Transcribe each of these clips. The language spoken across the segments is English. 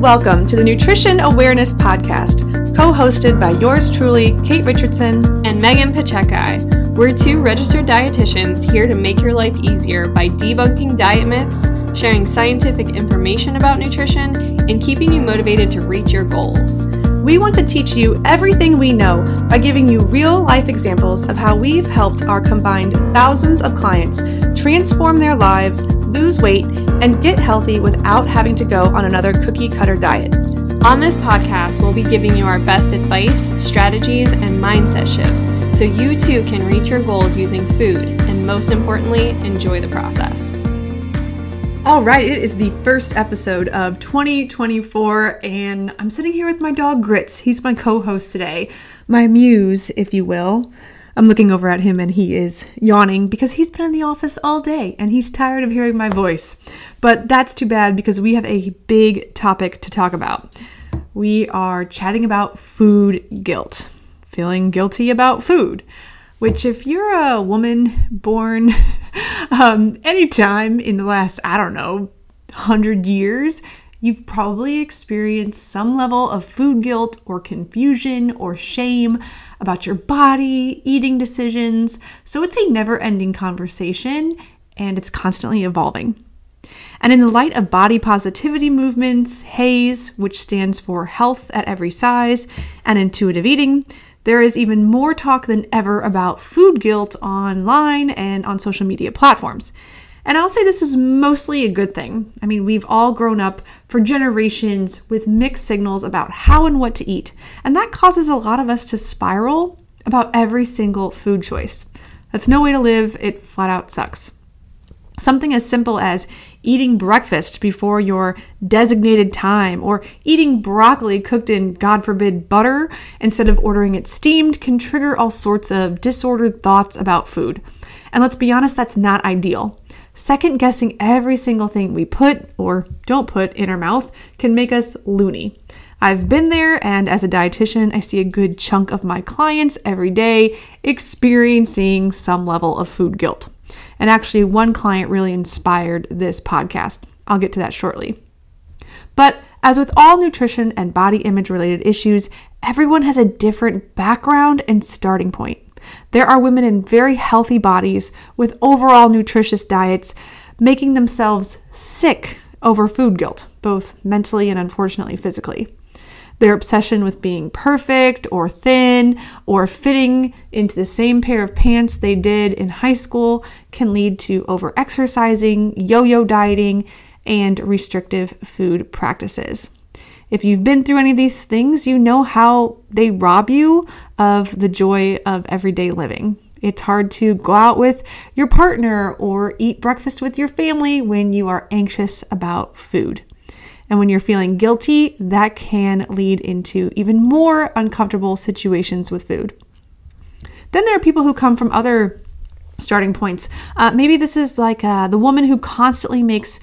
Welcome to the Nutrition Awareness Podcast, co hosted by yours truly, Kait Richardson and Megan Poczekaj. We're two registered dietitians here to make your life easier by debunking diet myths, sharing scientific information about nutrition, and keeping you motivated to reach your goals. We want to teach you everything we know by giving you real life examples of how we've helped our combined thousands of clients transform their lives, lose weight, and get healthy without having to go on another cookie cutter diet. On this podcast, we'll be giving you our best advice, strategies, and mindset shifts so you too can reach your goals using food and, most importantly, enjoy the process. All right, it is the first episode of 2024, and I'm sitting here with my dog Grits. He's my co host today, my muse, if you will. I'm looking over at him and he is yawning because he's been in the office all day and he's tired of hearing my voice. But that's too bad because we have a big topic to talk about. We are chatting about food guilt, feeling guilty about food. Which, if you're a woman born um, anytime in the last, I don't know, 100 years, you've probably experienced some level of food guilt or confusion or shame about your body, eating decisions. So it's a never ending conversation and it's constantly evolving. And in the light of body positivity movements, HAES, which stands for Health at Every Size, and intuitive eating, there is even more talk than ever about food guilt online and on social media platforms. And I'll say this is mostly a good thing. I mean, we've all grown up for generations with mixed signals about how and what to eat, and that causes a lot of us to spiral about every single food choice. That's no way to live, it flat out sucks. Something as simple as eating breakfast before your designated time or eating broccoli cooked in, God forbid, butter instead of ordering it steamed can trigger all sorts of disordered thoughts about food. And let's be honest, that's not ideal. Second guessing every single thing we put or don't put in our mouth can make us loony. I've been there, and as a dietitian, I see a good chunk of my clients every day experiencing some level of food guilt. And actually, one client really inspired this podcast. I'll get to that shortly. But as with all nutrition and body image related issues, everyone has a different background and starting point. There are women in very healthy bodies with overall nutritious diets making themselves sick over food guilt, both mentally and unfortunately physically. Their obsession with being perfect or thin or fitting into the same pair of pants they did in high school can lead to overexercising, yo yo dieting, and restrictive food practices. If you've been through any of these things, you know how they rob you of the joy of everyday living. It's hard to go out with your partner or eat breakfast with your family when you are anxious about food. And when you're feeling guilty, that can lead into even more uncomfortable situations with food. Then there are people who come from other starting points. Uh, maybe this is like uh, the woman who constantly makes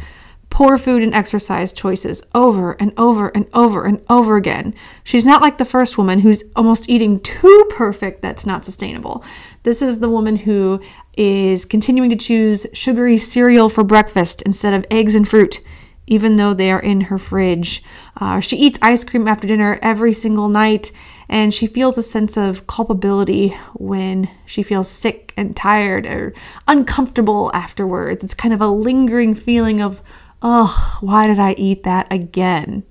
poor food and exercise choices over and over and over and over again. She's not like the first woman who's almost eating too perfect that's not sustainable. This is the woman who is continuing to choose sugary cereal for breakfast instead of eggs and fruit even though they are in her fridge. Uh, she eats ice cream after dinner every single night, and she feels a sense of culpability when she feels sick and tired or uncomfortable afterwards. It's kind of a lingering feeling of, oh, why did I eat that again?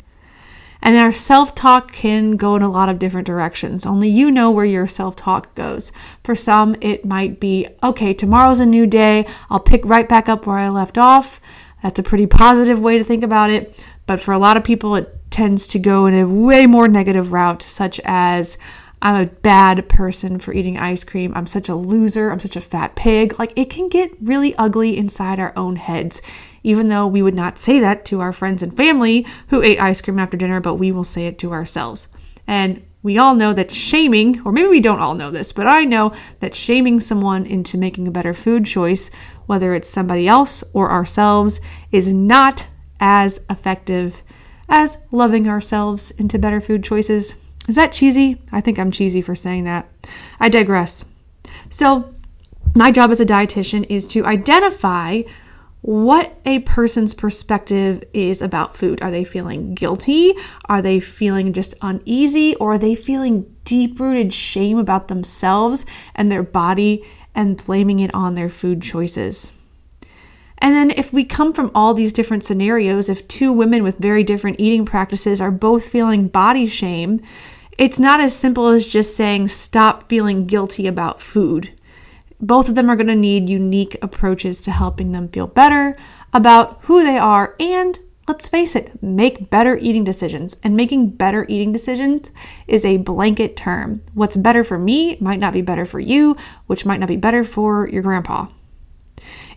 And our self talk can go in a lot of different directions. Only you know where your self talk goes. For some, it might be, okay, tomorrow's a new day. I'll pick right back up where I left off. That's a pretty positive way to think about it. But for a lot of people, it tends to go in a way more negative route, such as I'm a bad person for eating ice cream. I'm such a loser. I'm such a fat pig. Like it can get really ugly inside our own heads, even though we would not say that to our friends and family who ate ice cream after dinner, but we will say it to ourselves. And we all know that shaming, or maybe we don't all know this, but I know that shaming someone into making a better food choice whether it's somebody else or ourselves, is not as effective as loving ourselves into better food choices. Is that cheesy? I think I'm cheesy for saying that. I digress. So, my job as a dietitian is to identify what a person's perspective is about food. Are they feeling guilty? Are they feeling just uneasy? Or are they feeling deep rooted shame about themselves and their body and blaming it on their food choices? And then, if we come from all these different scenarios, if two women with very different eating practices are both feeling body shame, it's not as simple as just saying, stop feeling guilty about food. Both of them are going to need unique approaches to helping them feel better about who they are and let's face it, make better eating decisions. And making better eating decisions is a blanket term. What's better for me might not be better for you, which might not be better for your grandpa.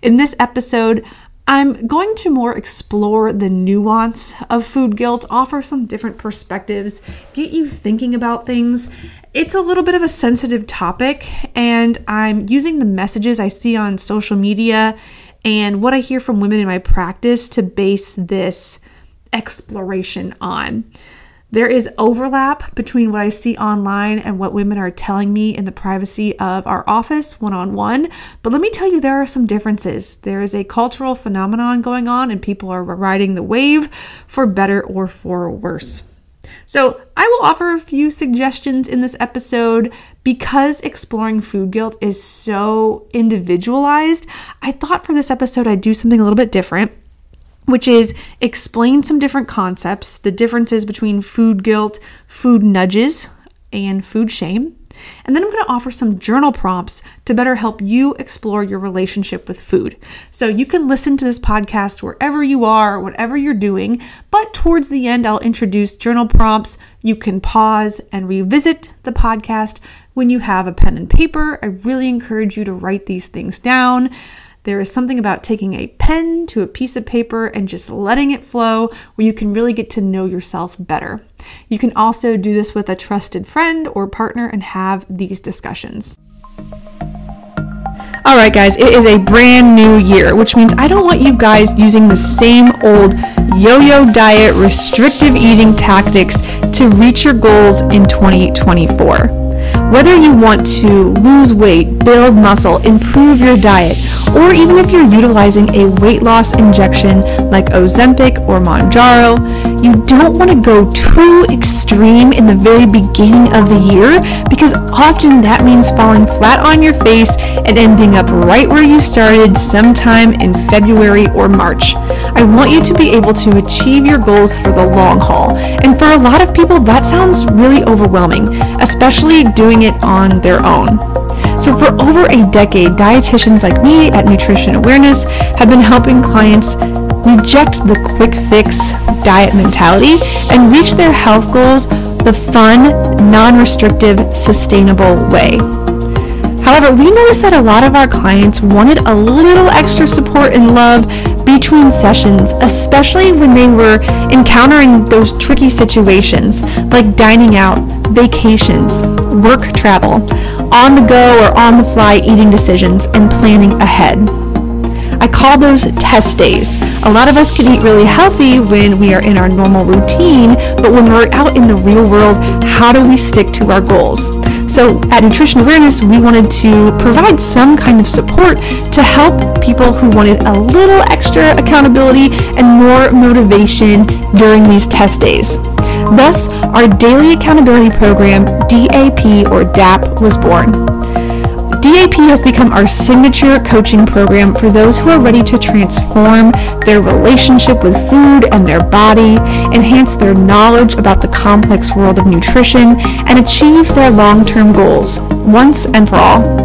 In this episode, I'm going to more explore the nuance of food guilt, offer some different perspectives, get you thinking about things. It's a little bit of a sensitive topic, and I'm using the messages I see on social media and what I hear from women in my practice to base this exploration on. There is overlap between what I see online and what women are telling me in the privacy of our office one on one. But let me tell you, there are some differences. There is a cultural phenomenon going on, and people are riding the wave for better or for worse. So, I will offer a few suggestions in this episode because exploring food guilt is so individualized. I thought for this episode I'd do something a little bit different which is explain some different concepts, the differences between food guilt, food nudges, and food shame. And then I'm going to offer some journal prompts to better help you explore your relationship with food. So you can listen to this podcast wherever you are, whatever you're doing, but towards the end, I'll introduce journal prompts. You can pause and revisit the podcast when you have a pen and paper. I really encourage you to write these things down. There is something about taking a pen to a piece of paper and just letting it flow where you can really get to know yourself better. You can also do this with a trusted friend or partner and have these discussions. All right, guys, it is a brand new year, which means I don't want you guys using the same old yo yo diet, restrictive eating tactics to reach your goals in 2024. Whether you want to lose weight, build muscle, improve your diet, or even if you're utilizing a weight loss injection like Ozempic or Mounjaro, you don't want to go too extreme in the very beginning of the year because often that means falling flat on your face and ending up right where you started sometime in February or March. I want you to be able to achieve your goals for the long haul. And for a lot of people, that sounds really overwhelming, especially doing it on their own. So, for over a decade, dietitians like me at Nutrition Awareness have been helping clients reject the quick fix diet mentality and reach their health goals the fun, non restrictive, sustainable way. However, we noticed that a lot of our clients wanted a little extra support and love between sessions, especially when they were encountering those tricky situations like dining out, vacations, work travel, on the go or on the fly eating decisions, and planning ahead. I call those test days. A lot of us can eat really healthy when we are in our normal routine, but when we're out in the real world, how do we stick to our goals? So at Nutrition Awareness, we wanted to provide some kind of support to help people who wanted a little extra accountability and more motivation during these test days. Thus, our daily accountability program, DAP or DAP, was born. DAP has become our signature coaching program for those who are ready to transform their relationship with food and their body, enhance their knowledge about the complex world of nutrition, and achieve their long-term goals once and for all.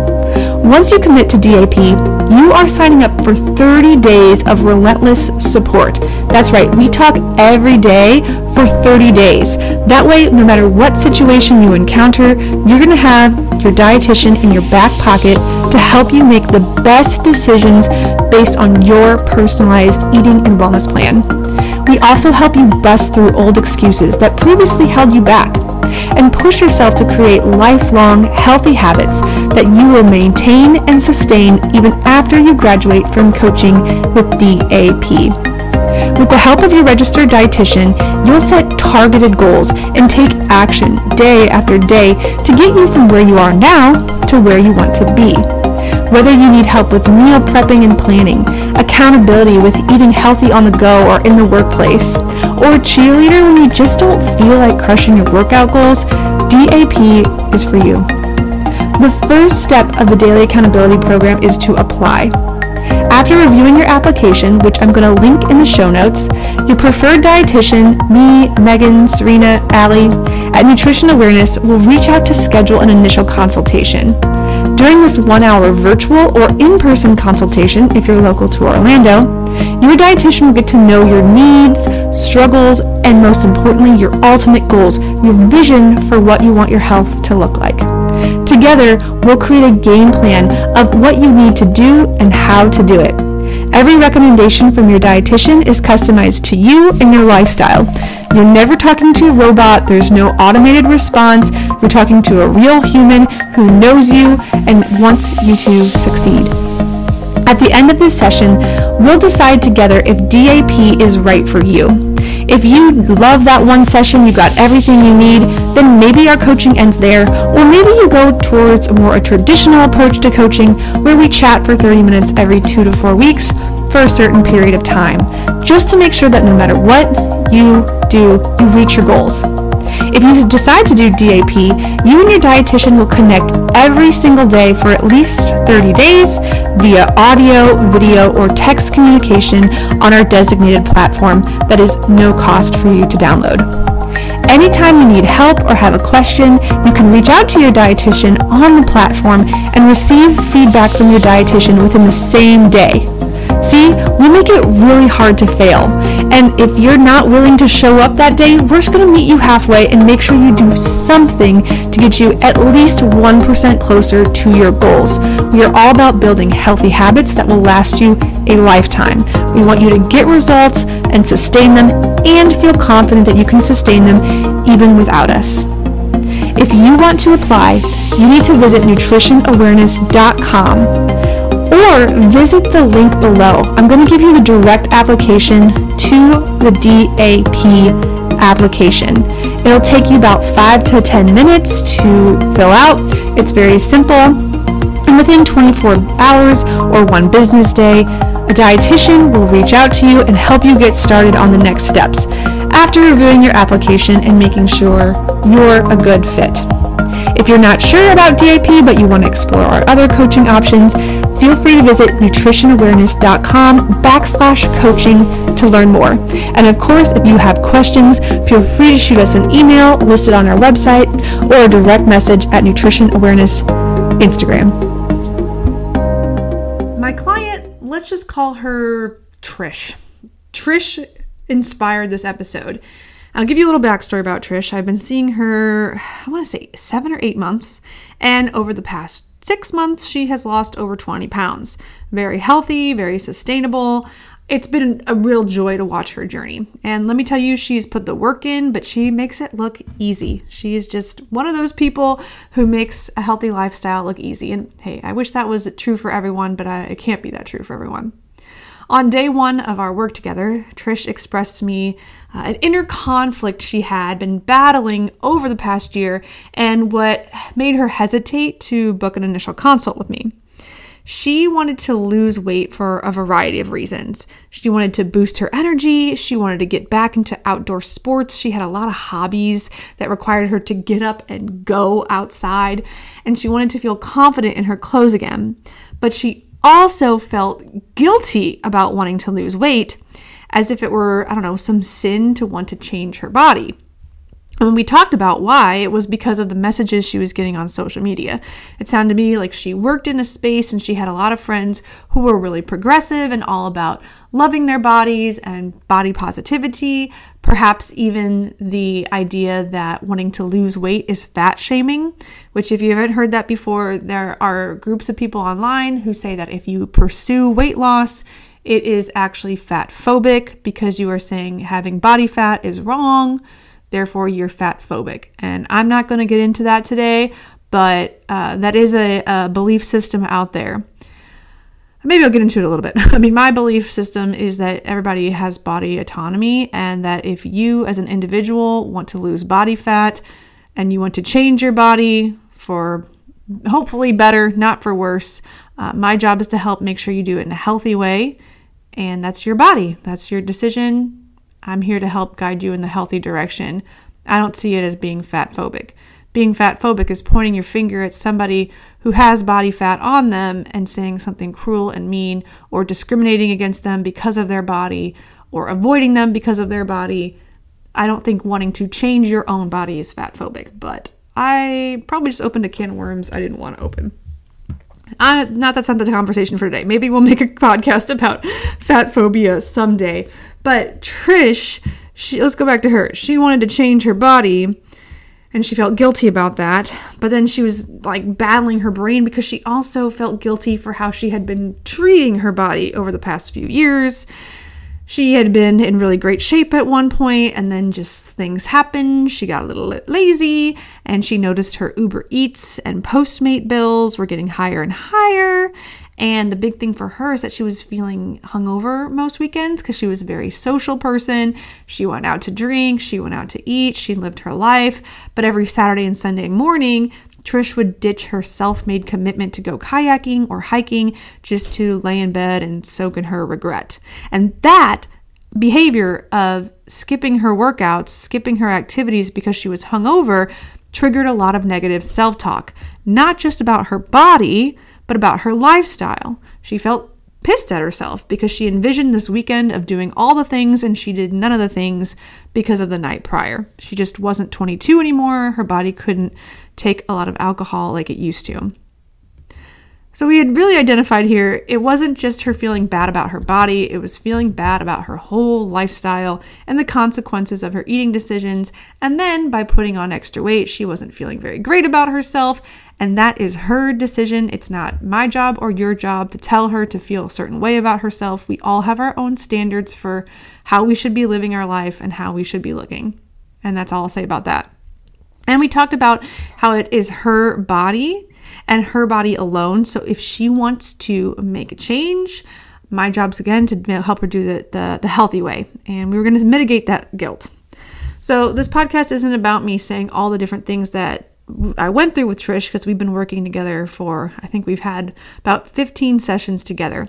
Once you commit to DAP, you are signing up for 30 days of relentless support. That's right, we talk every day for 30 days. That way, no matter what situation you encounter, you're going to have your dietitian in your back pocket to help you make the best decisions based on your personalized eating and wellness plan. We also help you bust through old excuses that previously held you back and push yourself to create lifelong healthy habits that you will maintain and sustain even after you graduate from coaching with DAP. With the help of your registered dietitian, you'll set targeted goals and take action day after day to get you from where you are now to where you want to be. Whether you need help with meal prepping and planning, accountability with eating healthy on the go or in the workplace, or cheerleader when you just don't feel like crushing your workout goals, DAP is for you. The first step of the Daily Accountability Program is to apply. After reviewing your application, which I'm going to link in the show notes, your preferred dietitian, me, Megan, Serena, Allie, at Nutrition Awareness will reach out to schedule an initial consultation. During this one hour virtual or in person consultation, if you're local to Orlando, your dietitian will get to know your needs, struggles, and most importantly, your ultimate goals, your vision for what you want your health to look like. Together, we'll create a game plan of what you need to do and how to do it. Every recommendation from your dietitian is customized to you and your lifestyle. You're never talking to a robot, there's no automated response. You're talking to a real human who knows you and wants you to succeed. At the end of this session, we'll decide together if DAP is right for you. If you love that one session, you got everything you need, then maybe our coaching ends there, or maybe you go towards a more a traditional approach to coaching where we chat for 30 minutes every two to four weeks for a certain period of time, just to make sure that no matter what you do, you reach your goals. If you decide to do DAP, you and your dietitian will connect every single day for at least 30 days via audio, video, or text communication on our designated platform that is no cost for you to download. Anytime you need help or have a question, you can reach out to your dietitian on the platform and receive feedback from your dietitian within the same day. See, we make it really hard to fail. And if you're not willing to show up that day, we're just going to meet you halfway and make sure you do something to get you at least 1% closer to your goals. We are all about building healthy habits that will last you a lifetime. We want you to get results and sustain them and feel confident that you can sustain them even without us. If you want to apply, you need to visit nutritionawareness.com or visit the link below. I'm going to give you the direct application to the DAP application. It'll take you about 5 to 10 minutes to fill out. It's very simple. And within 24 hours or one business day, a dietitian will reach out to you and help you get started on the next steps after reviewing your application and making sure you're a good fit. If you're not sure about DAP but you want to explore our other coaching options, feel free to visit nutritionawareness.com backslash coaching to learn more. And of course, if you have questions, feel free to shoot us an email listed on our website or a direct message at Nutrition Awareness Instagram. My client, let's just call her Trish. Trish inspired this episode. I'll give you a little backstory about Trish. I've been seeing her, I want to say seven or eight months, and over the past six months, she has lost over 20 pounds. Very healthy, very sustainable. It's been a real joy to watch her journey. And let me tell you, she's put the work in, but she makes it look easy. She is just one of those people who makes a healthy lifestyle look easy. And hey, I wish that was true for everyone, but uh, it can't be that true for everyone. On day one of our work together, Trish expressed to me uh, an inner conflict she had been battling over the past year and what made her hesitate to book an initial consult with me. She wanted to lose weight for a variety of reasons. She wanted to boost her energy. She wanted to get back into outdoor sports. She had a lot of hobbies that required her to get up and go outside. And she wanted to feel confident in her clothes again. But she also felt guilty about wanting to lose weight, as if it were, I don't know, some sin to want to change her body. And when we talked about why, it was because of the messages she was getting on social media. It sounded to me like she worked in a space and she had a lot of friends who were really progressive and all about loving their bodies and body positivity. Perhaps even the idea that wanting to lose weight is fat shaming, which, if you haven't heard that before, there are groups of people online who say that if you pursue weight loss, it is actually fat phobic because you are saying having body fat is wrong therefore you're fat phobic. And I'm not going to get into that today, but uh, that is a, a belief system out there. Maybe I'll get into it a little bit. I mean, my belief system is that everybody has body autonomy, and that if you as an individual want to lose body fat and you want to change your body for hopefully better, not for worse, Uh, my job is to help make sure you do it in a healthy way, and that's your body, that's your decision. I'm here to help guide you in the healthy direction. I don't see it as being fat phobic. Being fat phobic is pointing your finger at somebody who has body fat on them and saying something cruel and mean or discriminating against them because of their body or avoiding them because of their body. I don't think wanting to change your own body is fat phobic, but I probably just opened a can of worms I didn't want to open. Uh, not that's not the conversation for today. Maybe we'll make a podcast about fat phobia someday. But Trish, she, let's go back to her. She wanted to change her body and she felt guilty about that. But then she was like battling her brain because she also felt guilty for how she had been treating her body over the past few years. She had been in really great shape at one point, and then just things happened. She got a little bit lazy, and she noticed her Uber Eats and Postmate bills were getting higher and higher. And the big thing for her is that she was feeling hungover most weekends because she was a very social person. She went out to drink, she went out to eat, she lived her life. But every Saturday and Sunday morning, Trish would ditch her self made commitment to go kayaking or hiking just to lay in bed and soak in her regret. And that behavior of skipping her workouts, skipping her activities because she was hungover, triggered a lot of negative self talk, not just about her body, but about her lifestyle. She felt pissed at herself because she envisioned this weekend of doing all the things and she did none of the things because of the night prior. She just wasn't 22 anymore. Her body couldn't take a lot of alcohol like it used to. So we had really identified here it wasn't just her feeling bad about her body, it was feeling bad about her whole lifestyle and the consequences of her eating decisions. And then by putting on extra weight, she wasn't feeling very great about herself. And that is her decision. It's not my job or your job to tell her to feel a certain way about herself. We all have our own standards for how we should be living our life and how we should be looking. And that's all I'll say about that. And we talked about how it is her body and her body alone. So if she wants to make a change, my job's again to help her do the, the, the healthy way. And we were going to mitigate that guilt. So this podcast isn't about me saying all the different things that I went through with Trish because we've been working together for, I think we've had about 15 sessions together.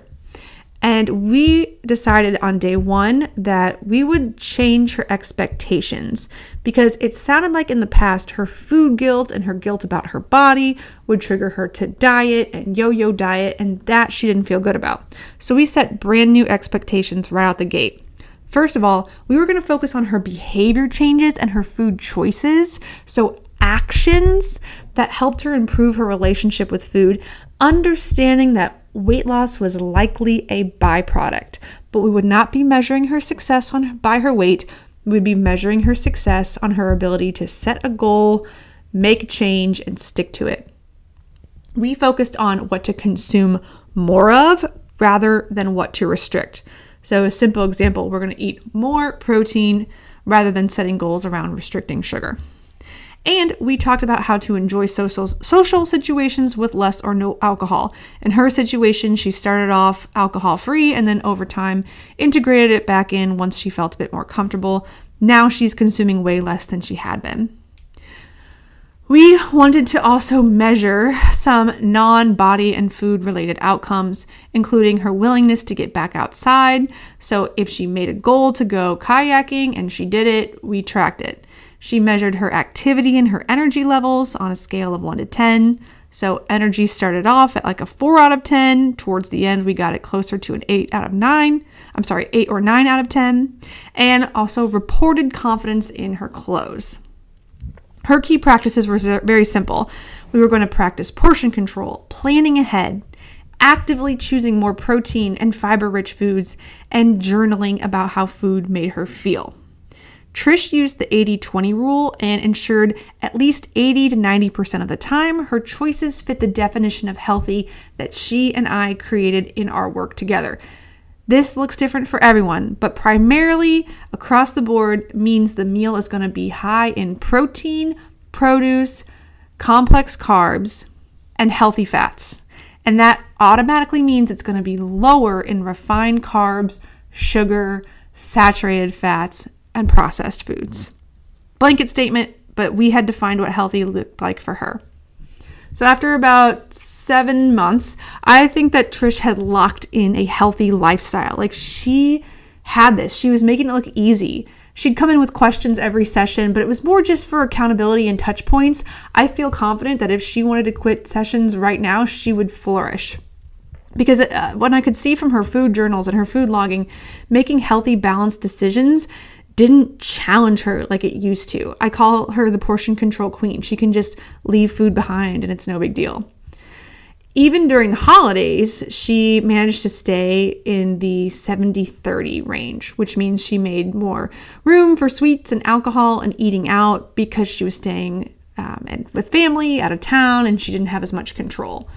And we decided on day one that we would change her expectations because it sounded like in the past her food guilt and her guilt about her body would trigger her to diet and yo yo diet, and that she didn't feel good about. So we set brand new expectations right out the gate. First of all, we were to focus on her behavior changes and her food choices. So, actions that helped her improve her relationship with food, understanding that weight loss was likely a byproduct, but we would not be measuring her success on by her weight. We would be measuring her success on her ability to set a goal, make a change, and stick to it. We focused on what to consume more of rather than what to restrict. So, a simple example we're going to eat more protein rather than setting goals around restricting sugar. And we talked about how to enjoy social social situations with less or no alcohol. In her situation, she started off alcohol free and then over time integrated it back in once she felt a bit more comfortable. Now she's consuming way less than she had been. We wanted to also measure some non body and food related outcomes, including her willingness to get back outside. So, if she made a goal to go kayaking and she did it, we tracked it. She measured her activity and her energy levels on a scale of 1 to 10. So energy started off at like a 4 out of 10. Towards the end, we got it closer to an 8 out of 9. I'm sorry, 8 or 9 out of 10. And also reported confidence in her clothes. Her key practices were very simple. We were going to practice portion control, planning ahead, actively choosing more protein and fiber rich foods, and journaling about how food made her feel. Trish used the 80 20 rule and ensured at least 80 to 90% of the time her choices fit the definition of healthy that she and I created in our work together. This looks different for everyone, but primarily across the board means the meal is going to be high in protein, produce, complex carbs, and healthy fats. And that automatically means it's going to be lower in refined carbs, sugar, saturated fats, and processed foods. Blanket statement, but we had to find what healthy looked like for her. So after about seven months, I think that Trish had locked in a healthy lifestyle. Like she had this, she was making it look easy. She'd come in with questions every session, but it was more just for accountability and touch points. I feel confident that if she wanted to quit sessions right now, she would flourish. Because uh, when I could see from her food journals and her food logging, making healthy, balanced decisions didn't challenge her like it used to. I call her the portion control queen. She can just leave food behind and it's no big deal. Even during the holidays, she managed to stay in the 70 30 range, which means she made more room for sweets and alcohol and eating out because she was staying um, with family out of town and she didn't have as much control.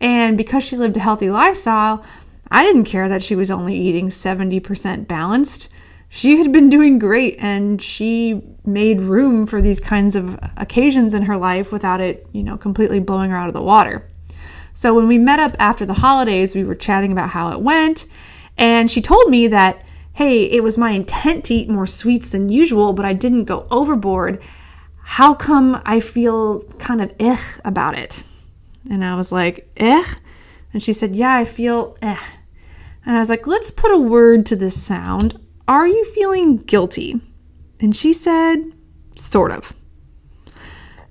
And because she lived a healthy lifestyle, I didn't care that she was only eating 70% balanced. She had been doing great and she made room for these kinds of occasions in her life without it, you know, completely blowing her out of the water. So when we met up after the holidays, we were chatting about how it went. And she told me that, hey, it was my intent to eat more sweets than usual, but I didn't go overboard. How come I feel kind of eh about it? And I was like, eh? And she said, yeah, I feel eh. And I was like, let's put a word to this sound. Are you feeling guilty? And she said, sort of.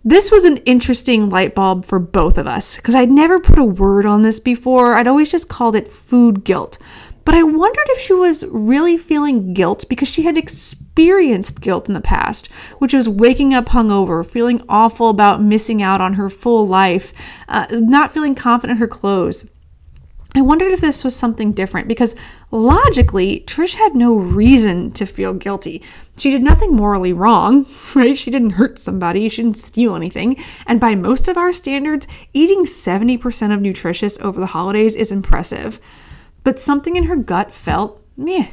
This was an interesting light bulb for both of us because I'd never put a word on this before. I'd always just called it food guilt. But I wondered if she was really feeling guilt because she had experienced guilt in the past, which was waking up hungover, feeling awful about missing out on her full life, uh, not feeling confident in her clothes. I wondered if this was something different because logically, Trish had no reason to feel guilty. She did nothing morally wrong, right? She didn't hurt somebody, she didn't steal anything. And by most of our standards, eating 70% of nutritious over the holidays is impressive. But something in her gut felt meh.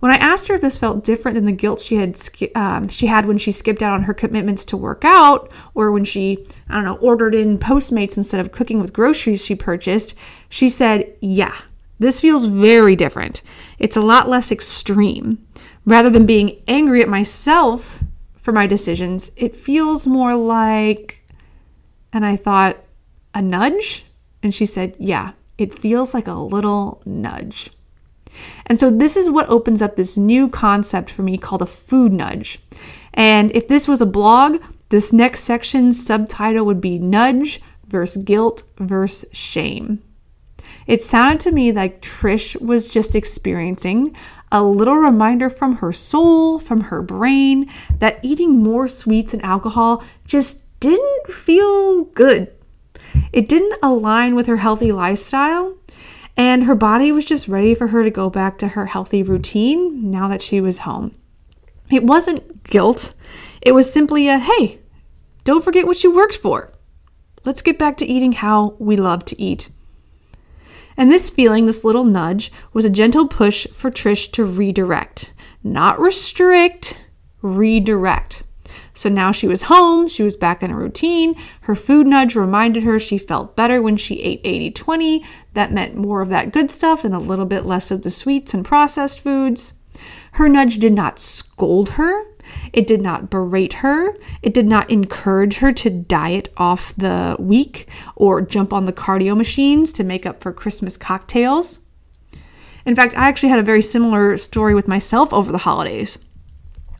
When I asked her if this felt different than the guilt she had um, she had when she skipped out on her commitments to work out, or when she I don't know ordered in Postmates instead of cooking with groceries she purchased, she said, "Yeah, this feels very different. It's a lot less extreme. Rather than being angry at myself for my decisions, it feels more like." And I thought, "A nudge?" And she said, "Yeah, it feels like a little nudge." And so this is what opens up this new concept for me called a food nudge. And if this was a blog, this next section's subtitle would be Nudge versus Guilt versus Shame. It sounded to me like Trish was just experiencing a little reminder from her soul, from her brain, that eating more sweets and alcohol just didn't feel good. It didn't align with her healthy lifestyle, and her body was just ready for her to go back to her healthy routine now that she was home. It wasn't guilt, it was simply a hey, don't forget what you worked for. Let's get back to eating how we love to eat. And this feeling, this little nudge, was a gentle push for Trish to redirect, not restrict, redirect. So now she was home, she was back in a routine. Her food nudge reminded her she felt better when she ate 80 20. That meant more of that good stuff and a little bit less of the sweets and processed foods. Her nudge did not scold her. It did not berate her. It did not encourage her to diet off the week or jump on the cardio machines to make up for Christmas cocktails. In fact, I actually had a very similar story with myself over the holidays.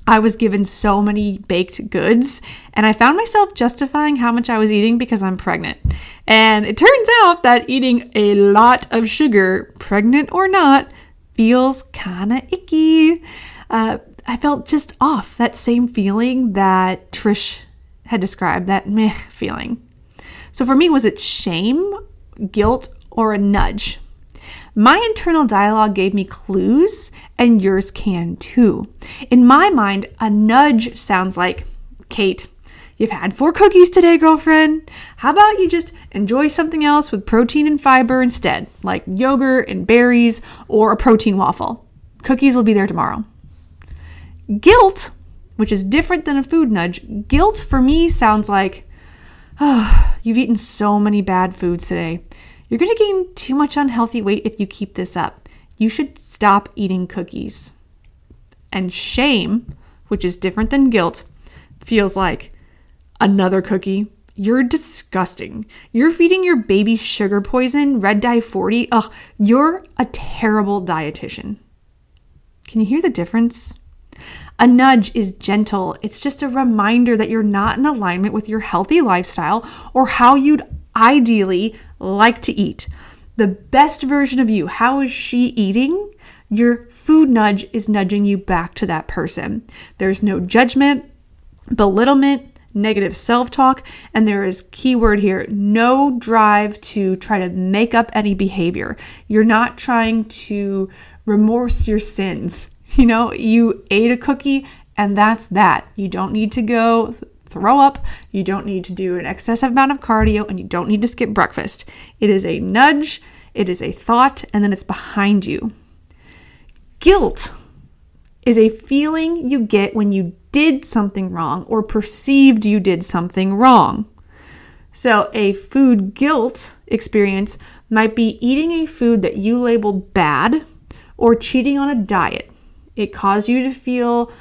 I was given so many baked goods, and I found myself justifying how much I was eating because I'm pregnant. And it turns out that eating a lot of sugar, pregnant or not, feels kind of icky. Uh, I felt just off, that same feeling that Trish had described, that meh feeling. So for me, was it shame, guilt, or a nudge? My internal dialogue gave me clues, and yours can too. In my mind, a nudge sounds like, Kait, you've had four cookies today, girlfriend. How about you just enjoy something else with protein and fiber instead, like yogurt and berries or a protein waffle? Cookies will be there tomorrow. Guilt, which is different than a food nudge, guilt for me sounds like, oh, you've eaten so many bad foods today. You're going to gain too much unhealthy weight if you keep this up. You should stop eating cookies. And shame, which is different than guilt, feels like another cookie. You're disgusting. You're feeding your baby sugar poison, red dye 40. Ugh, you're a terrible dietitian. Can you hear the difference? A nudge is gentle. It's just a reminder that you're not in alignment with your healthy lifestyle or how you'd ideally like to eat. The best version of you, how is she eating? Your food nudge is nudging you back to that person. There's no judgment, belittlement, negative self talk, and there is keyword here no drive to try to make up any behavior. You're not trying to remorse your sins. You know, you ate a cookie and that's that. You don't need to go throw up, you don't need to do an excessive amount of cardio, and you don't need to skip breakfast. It is a nudge, it is a thought, and then it's behind you. Guilt is a feeling you get when you did something wrong or perceived you did something wrong. So, a food guilt experience might be eating a food that you labeled bad or cheating on a diet. It caused you to feel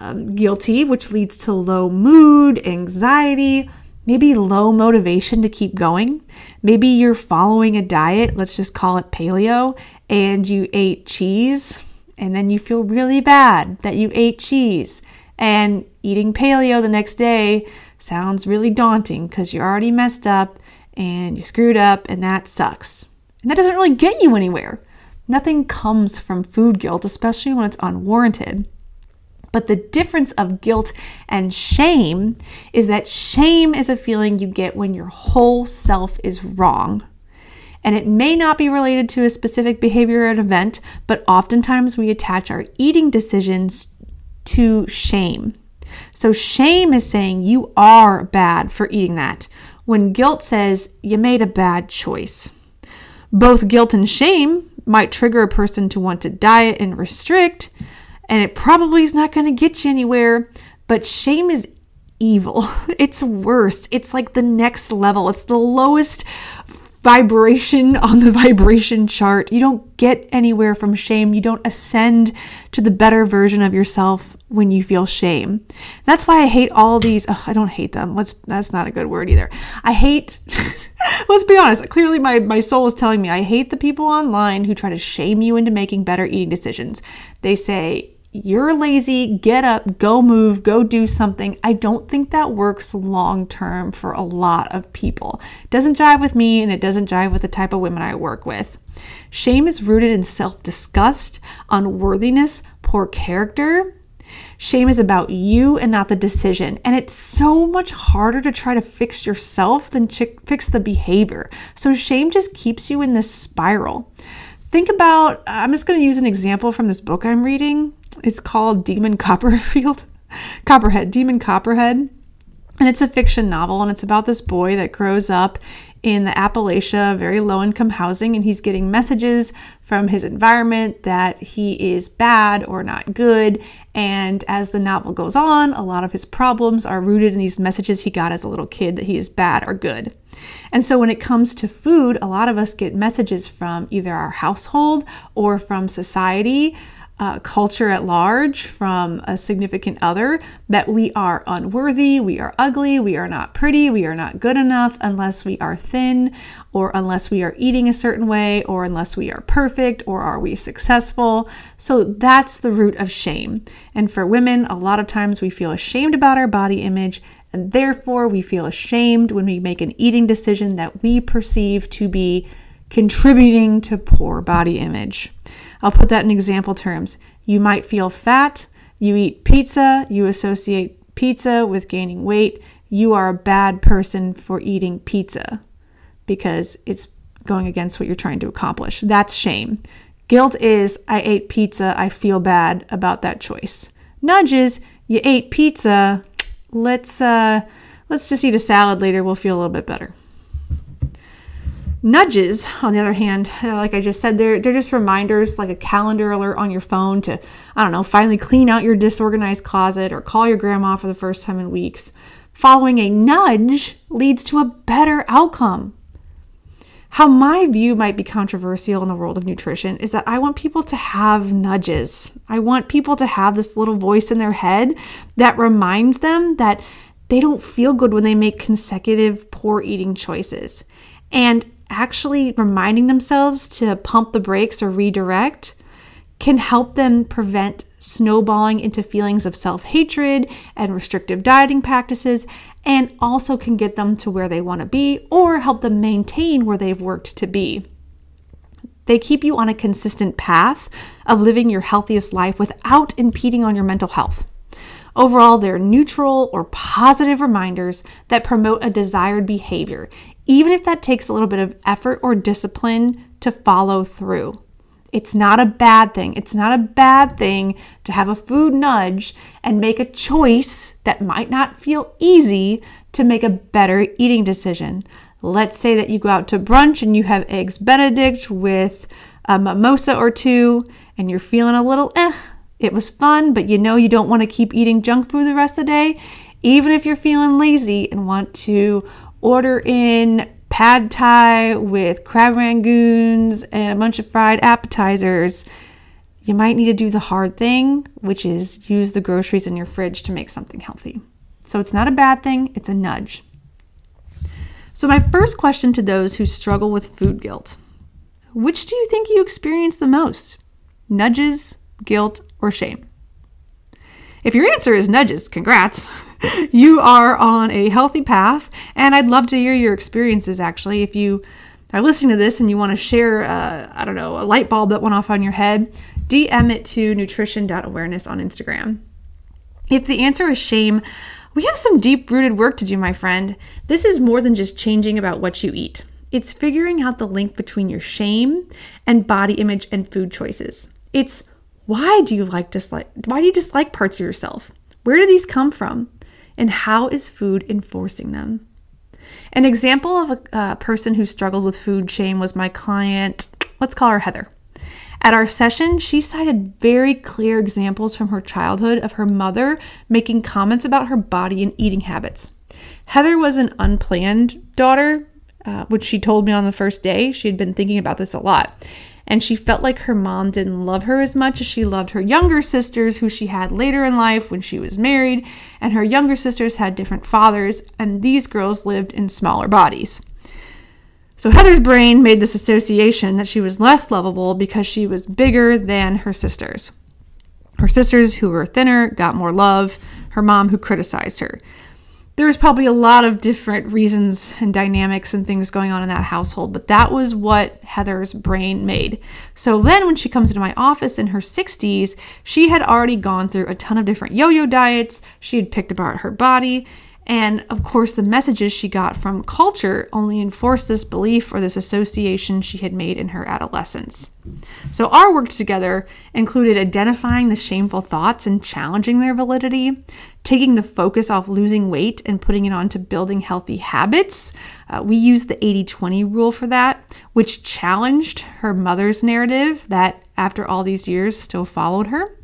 um, guilty, which leads to low mood, anxiety, maybe low motivation to keep going. Maybe you're following a diet, let's just call it paleo, and you ate cheese, and then you feel really bad that you ate cheese. And eating paleo the next day sounds really daunting because you're already messed up and you screwed up, and that sucks. And that doesn't really get you anywhere. Nothing comes from food guilt, especially when it's unwarranted. But the difference of guilt and shame is that shame is a feeling you get when your whole self is wrong. And it may not be related to a specific behavior or an event, but oftentimes we attach our eating decisions to shame. So, shame is saying you are bad for eating that, when guilt says you made a bad choice. Both guilt and shame might trigger a person to want to diet and restrict, and it probably is not going to get you anywhere. But shame is evil. It's worse. It's like the next level. It's the lowest vibration on the vibration chart. You don't get anywhere from shame. You don't ascend to the better version of yourself when you feel shame. That's why I hate all these. Oh, I don't hate them. Let's. That's not a good word either. I hate. let's be honest. Clearly, my my soul is telling me I hate the people online who try to shame you into making better eating decisions. They say you're lazy, get up, go move, go do something. I don't think that works long term for a lot of people. It doesn't jive with me and it doesn't jive with the type of women I work with. Shame is rooted in self disgust, unworthiness, poor character. Shame is about you and not the decision. And it's so much harder to try to fix yourself than ch- fix the behavior. So shame just keeps you in this spiral. Think about, I'm just going to use an example from this book I'm reading. It's called Demon Copperfield, Copperhead, Demon Copperhead. And it's a fiction novel, and it's about this boy that grows up in the Appalachia, very low income housing, and he's getting messages from his environment that he is bad or not good. And as the novel goes on, a lot of his problems are rooted in these messages he got as a little kid that he is bad or good. And so when it comes to food, a lot of us get messages from either our household or from society uh, culture at large from a significant other that we are unworthy, we are ugly, we are not pretty, we are not good enough unless we are thin, or unless we are eating a certain way, or unless we are perfect, or are we successful. So that's the root of shame. And for women, a lot of times we feel ashamed about our body image. And therefore, we feel ashamed when we make an eating decision that we perceive to be contributing to poor body image. I'll put that in example terms. You might feel fat, you eat pizza, you associate pizza with gaining weight. You are a bad person for eating pizza because it's going against what you're trying to accomplish. That's shame. Guilt is I ate pizza, I feel bad about that choice. Nudges, you ate pizza, let's uh let's just eat a salad later, we'll feel a little bit better. Nudges, on the other hand, uh, like I just said, they're, they're just reminders, like a calendar alert on your phone to, I don't know, finally clean out your disorganized closet or call your grandma for the first time in weeks. Following a nudge leads to a better outcome. How my view might be controversial in the world of nutrition is that I want people to have nudges. I want people to have this little voice in their head that reminds them that they don't feel good when they make consecutive poor eating choices. And actually reminding themselves to pump the brakes or redirect can help them prevent snowballing into feelings of self hatred and restrictive dieting practices, and also can get them to where they want to be or help them maintain where they've worked to be. They keep you on a consistent path of living your healthiest life without impeding on your mental health. Overall, they're neutral or positive reminders that promote a desired behavior, even if that takes a little bit of effort or discipline to follow through. It's not a bad thing. It's not a bad thing to have a food nudge and make a choice that might not feel easy to make a better eating decision. Let's say that you go out to brunch and you have eggs benedict with a mimosa or two and you're feeling a little eh it was fun, but you know you don't want to keep eating junk food the rest of the day. Even if you're feeling lazy and want to order in pad thai with crab rangoons and a bunch of fried appetizers, you might need to do the hard thing, which is use the groceries in your fridge to make something healthy. So it's not a bad thing, it's a nudge. So, my first question to those who struggle with food guilt which do you think you experience the most? Nudges, guilt, or shame? If your answer is nudges, congrats. you are on a healthy path, and I'd love to hear your experiences actually. If you are listening to this and you want to share, uh, I don't know, a light bulb that went off on your head, DM it to nutrition.awareness on Instagram. If the answer is shame, we have some deep rooted work to do, my friend. This is more than just changing about what you eat, it's figuring out the link between your shame and body image and food choices. It's why do you like dislike why do you dislike parts of yourself? Where do these come from? And how is food enforcing them? An example of a person who struggled with food shame was my client, let's call her Heather. At our session, she cited very clear examples from her childhood of her mother making comments about her body and eating habits. Heather was an unplanned daughter, uh, which she told me on the first day. She had been thinking about this a lot and she felt like her mom didn't love her as much as she loved her younger sisters, who she had later in life when she was married, and her younger sisters had different fathers, and these girls lived in smaller bodies. So Heather's brain made this association that she was less lovable because she was bigger than her sisters. Her sisters, who were thinner, got more love. Her mom, who criticized her there was probably a lot of different reasons and dynamics and things going on in that household, but that was what Heather's brain made. So then, when she comes into my office in her 60s, she had already gone through a ton of different yo yo diets. She had picked apart her body. And of course, the messages she got from culture only enforced this belief or this association she had made in her adolescence. So, our work together included identifying the shameful thoughts and challenging their validity, taking the focus off losing weight and putting it on to building healthy habits. Uh, we used the 80 20 rule for that, which challenged her mother's narrative that, after all these years, still followed her.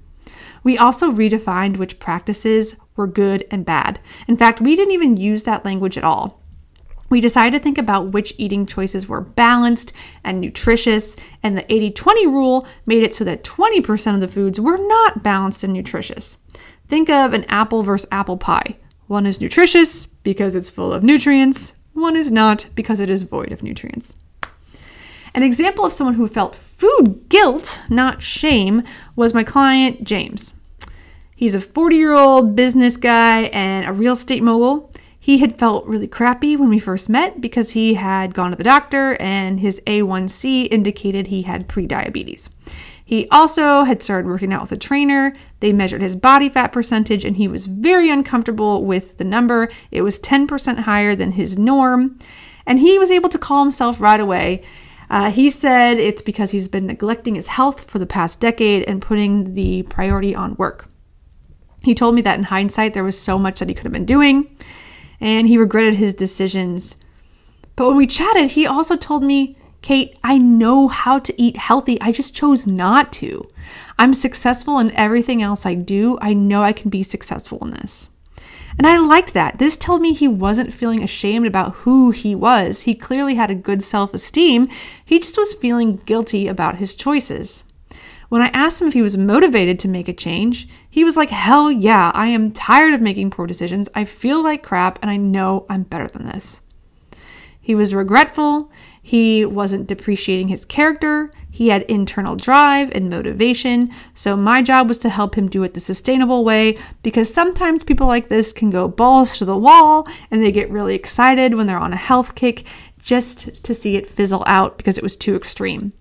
We also redefined which practices were good and bad. In fact, we didn't even use that language at all. We decided to think about which eating choices were balanced and nutritious, and the 80 20 rule made it so that 20% of the foods were not balanced and nutritious. Think of an apple versus apple pie. One is nutritious because it's full of nutrients, one is not because it is void of nutrients. An example of someone who felt food guilt, not shame, was my client, James. He's a 40 year old business guy and a real estate mogul. He had felt really crappy when we first met because he had gone to the doctor and his A1C indicated he had prediabetes. He also had started working out with a trainer. They measured his body fat percentage and he was very uncomfortable with the number. It was 10% higher than his norm. And he was able to call himself right away uh, he said it's because he's been neglecting his health for the past decade and putting the priority on work. He told me that in hindsight, there was so much that he could have been doing, and he regretted his decisions. But when we chatted, he also told me, Kait, I know how to eat healthy. I just chose not to. I'm successful in everything else I do. I know I can be successful in this. And I liked that. This told me he wasn't feeling ashamed about who he was. He clearly had a good self esteem. He just was feeling guilty about his choices. When I asked him if he was motivated to make a change, he was like, Hell yeah, I am tired of making poor decisions. I feel like crap and I know I'm better than this. He was regretful. He wasn't depreciating his character. He had internal drive and motivation. So, my job was to help him do it the sustainable way because sometimes people like this can go balls to the wall and they get really excited when they're on a health kick just to see it fizzle out because it was too extreme.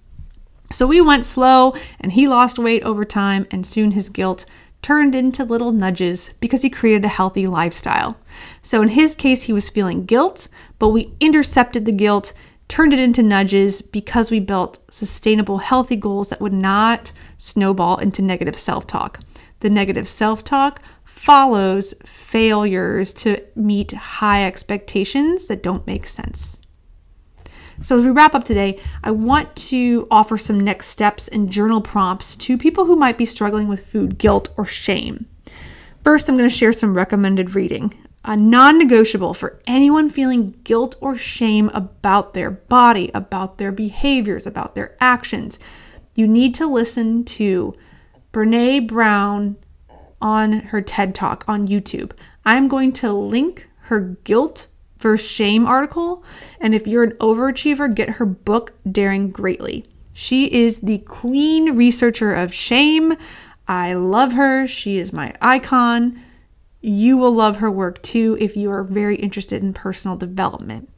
So we went slow, and he lost weight over time, and soon his guilt turned into little nudges because he created a healthy lifestyle. So in his case, he was feeling guilt, but we intercepted the guilt, turned it into nudges because we built sustainable, healthy goals that would not snowball into negative self talk. The negative self talk follows failures to meet high expectations that don't make sense. So, as we wrap up today, I want to offer some next steps and journal prompts to people who might be struggling with food guilt or shame. First, I'm going to share some recommended reading. A non negotiable for anyone feeling guilt or shame about their body, about their behaviors, about their actions. You need to listen to Brene Brown on her TED Talk on YouTube. I'm going to link her guilt versus shame article. And if you're an overachiever, get her book, Daring Greatly. She is the queen researcher of shame. I love her. She is my icon. You will love her work too if you are very interested in personal development.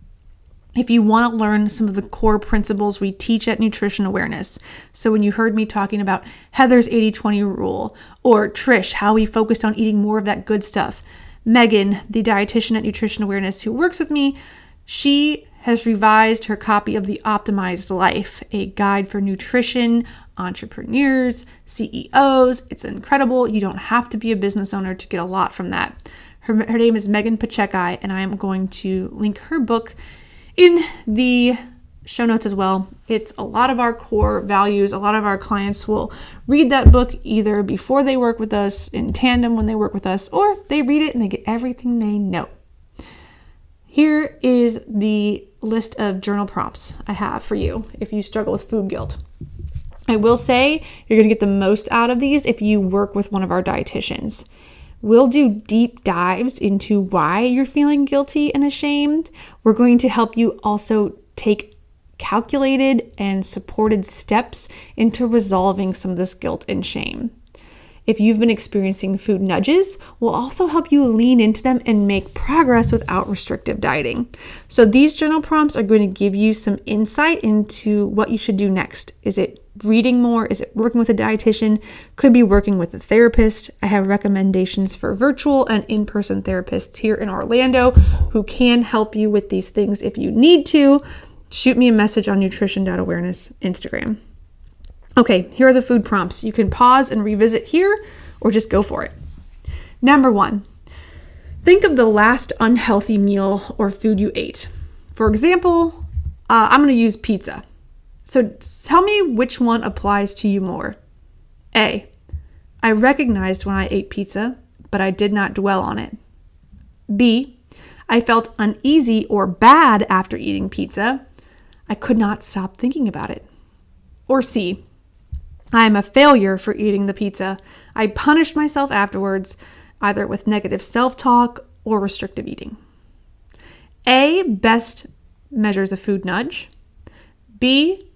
If you want to learn some of the core principles we teach at Nutrition Awareness. So, when you heard me talking about Heather's 80 20 rule or Trish, how we focused on eating more of that good stuff, Megan, the dietitian at Nutrition Awareness who works with me, she has revised her copy of The Optimized Life, a guide for nutrition entrepreneurs, CEOs. It's incredible. You don't have to be a business owner to get a lot from that. Her, her name is Megan Poczekaj, and I am going to link her book in the show notes as well. It's a lot of our core values. A lot of our clients will read that book either before they work with us, in tandem when they work with us, or they read it and they get everything they know. Here is the list of journal prompts I have for you if you struggle with food guilt. I will say you're going to get the most out of these if you work with one of our dietitians. We'll do deep dives into why you're feeling guilty and ashamed. We're going to help you also take calculated and supported steps into resolving some of this guilt and shame. If you've been experiencing food nudges, we'll also help you lean into them and make progress without restrictive dieting. So, these journal prompts are going to give you some insight into what you should do next. Is it reading more? Is it working with a dietitian? Could be working with a therapist. I have recommendations for virtual and in person therapists here in Orlando who can help you with these things if you need to shoot me a message on nutrition.awareness Instagram. Okay, here are the food prompts. You can pause and revisit here or just go for it. Number one, think of the last unhealthy meal or food you ate. For example, uh, I'm going to use pizza. So tell me which one applies to you more. A. I recognized when I ate pizza, but I did not dwell on it. B. I felt uneasy or bad after eating pizza, I could not stop thinking about it. Or C. I am a failure for eating the pizza. I punished myself afterwards, either with negative self talk or restrictive eating. A. Best measures a food nudge. B.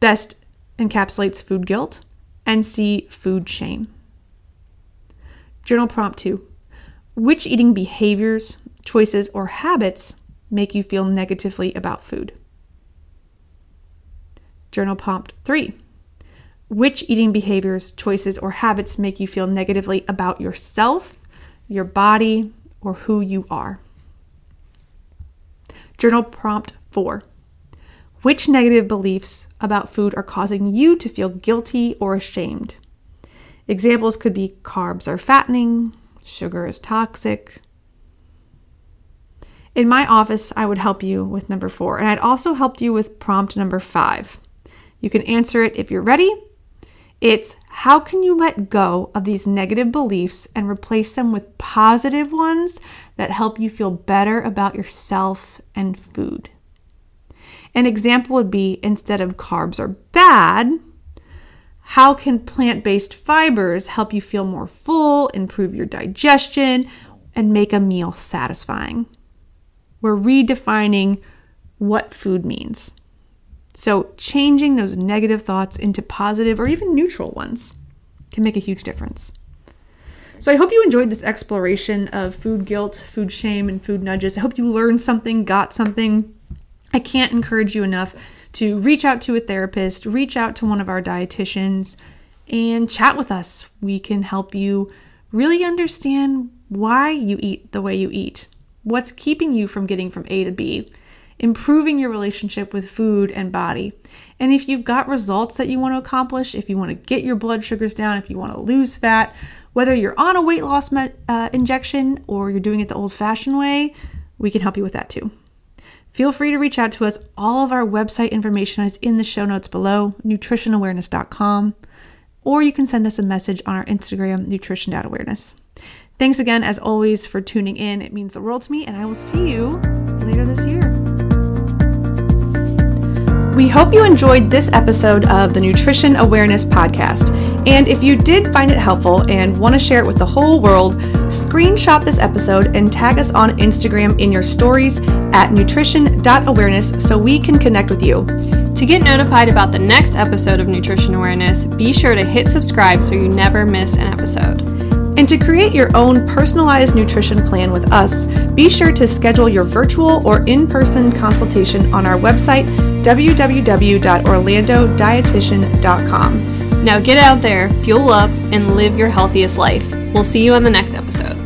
Best encapsulates food guilt. And C. Food shame. Journal prompt 2. Which eating behaviors, choices, or habits make you feel negatively about food? Journal prompt three Which eating behaviors, choices, or habits make you feel negatively about yourself, your body, or who you are? Journal prompt four Which negative beliefs about food are causing you to feel guilty or ashamed? Examples could be carbs are fattening, sugar is toxic. In my office, I would help you with number four, and I'd also help you with prompt number five. You can answer it if you're ready. It's how can you let go of these negative beliefs and replace them with positive ones that help you feel better about yourself and food? An example would be instead of carbs are bad, How can plant based fibers help you feel more full, improve your digestion, and make a meal satisfying? We're redefining what food means. So, changing those negative thoughts into positive or even neutral ones can make a huge difference. So, I hope you enjoyed this exploration of food guilt, food shame, and food nudges. I hope you learned something, got something. I can't encourage you enough to reach out to a therapist, reach out to one of our dietitians, and chat with us. We can help you really understand why you eat the way you eat, what's keeping you from getting from A to B, improving your relationship with food and body. And if you've got results that you want to accomplish, if you want to get your blood sugars down, if you want to lose fat, whether you're on a weight loss uh, injection or you're doing it the old fashioned way, we can help you with that too. Feel free to reach out to us. All of our website information is in the show notes below, nutritionawareness.com, or you can send us a message on our Instagram, nutrition.awareness. Thanks again, as always, for tuning in. It means the world to me, and I will see you later this year. We hope you enjoyed this episode of the Nutrition Awareness Podcast. And if you did find it helpful and want to share it with the whole world, screenshot this episode and tag us on Instagram in your stories at nutrition.awareness so we can connect with you. To get notified about the next episode of Nutrition Awareness, be sure to hit subscribe so you never miss an episode. And to create your own personalized nutrition plan with us, be sure to schedule your virtual or in person consultation on our website, www.orlandodietitian.com. Now get out there, fuel up, and live your healthiest life. We'll see you on the next episode.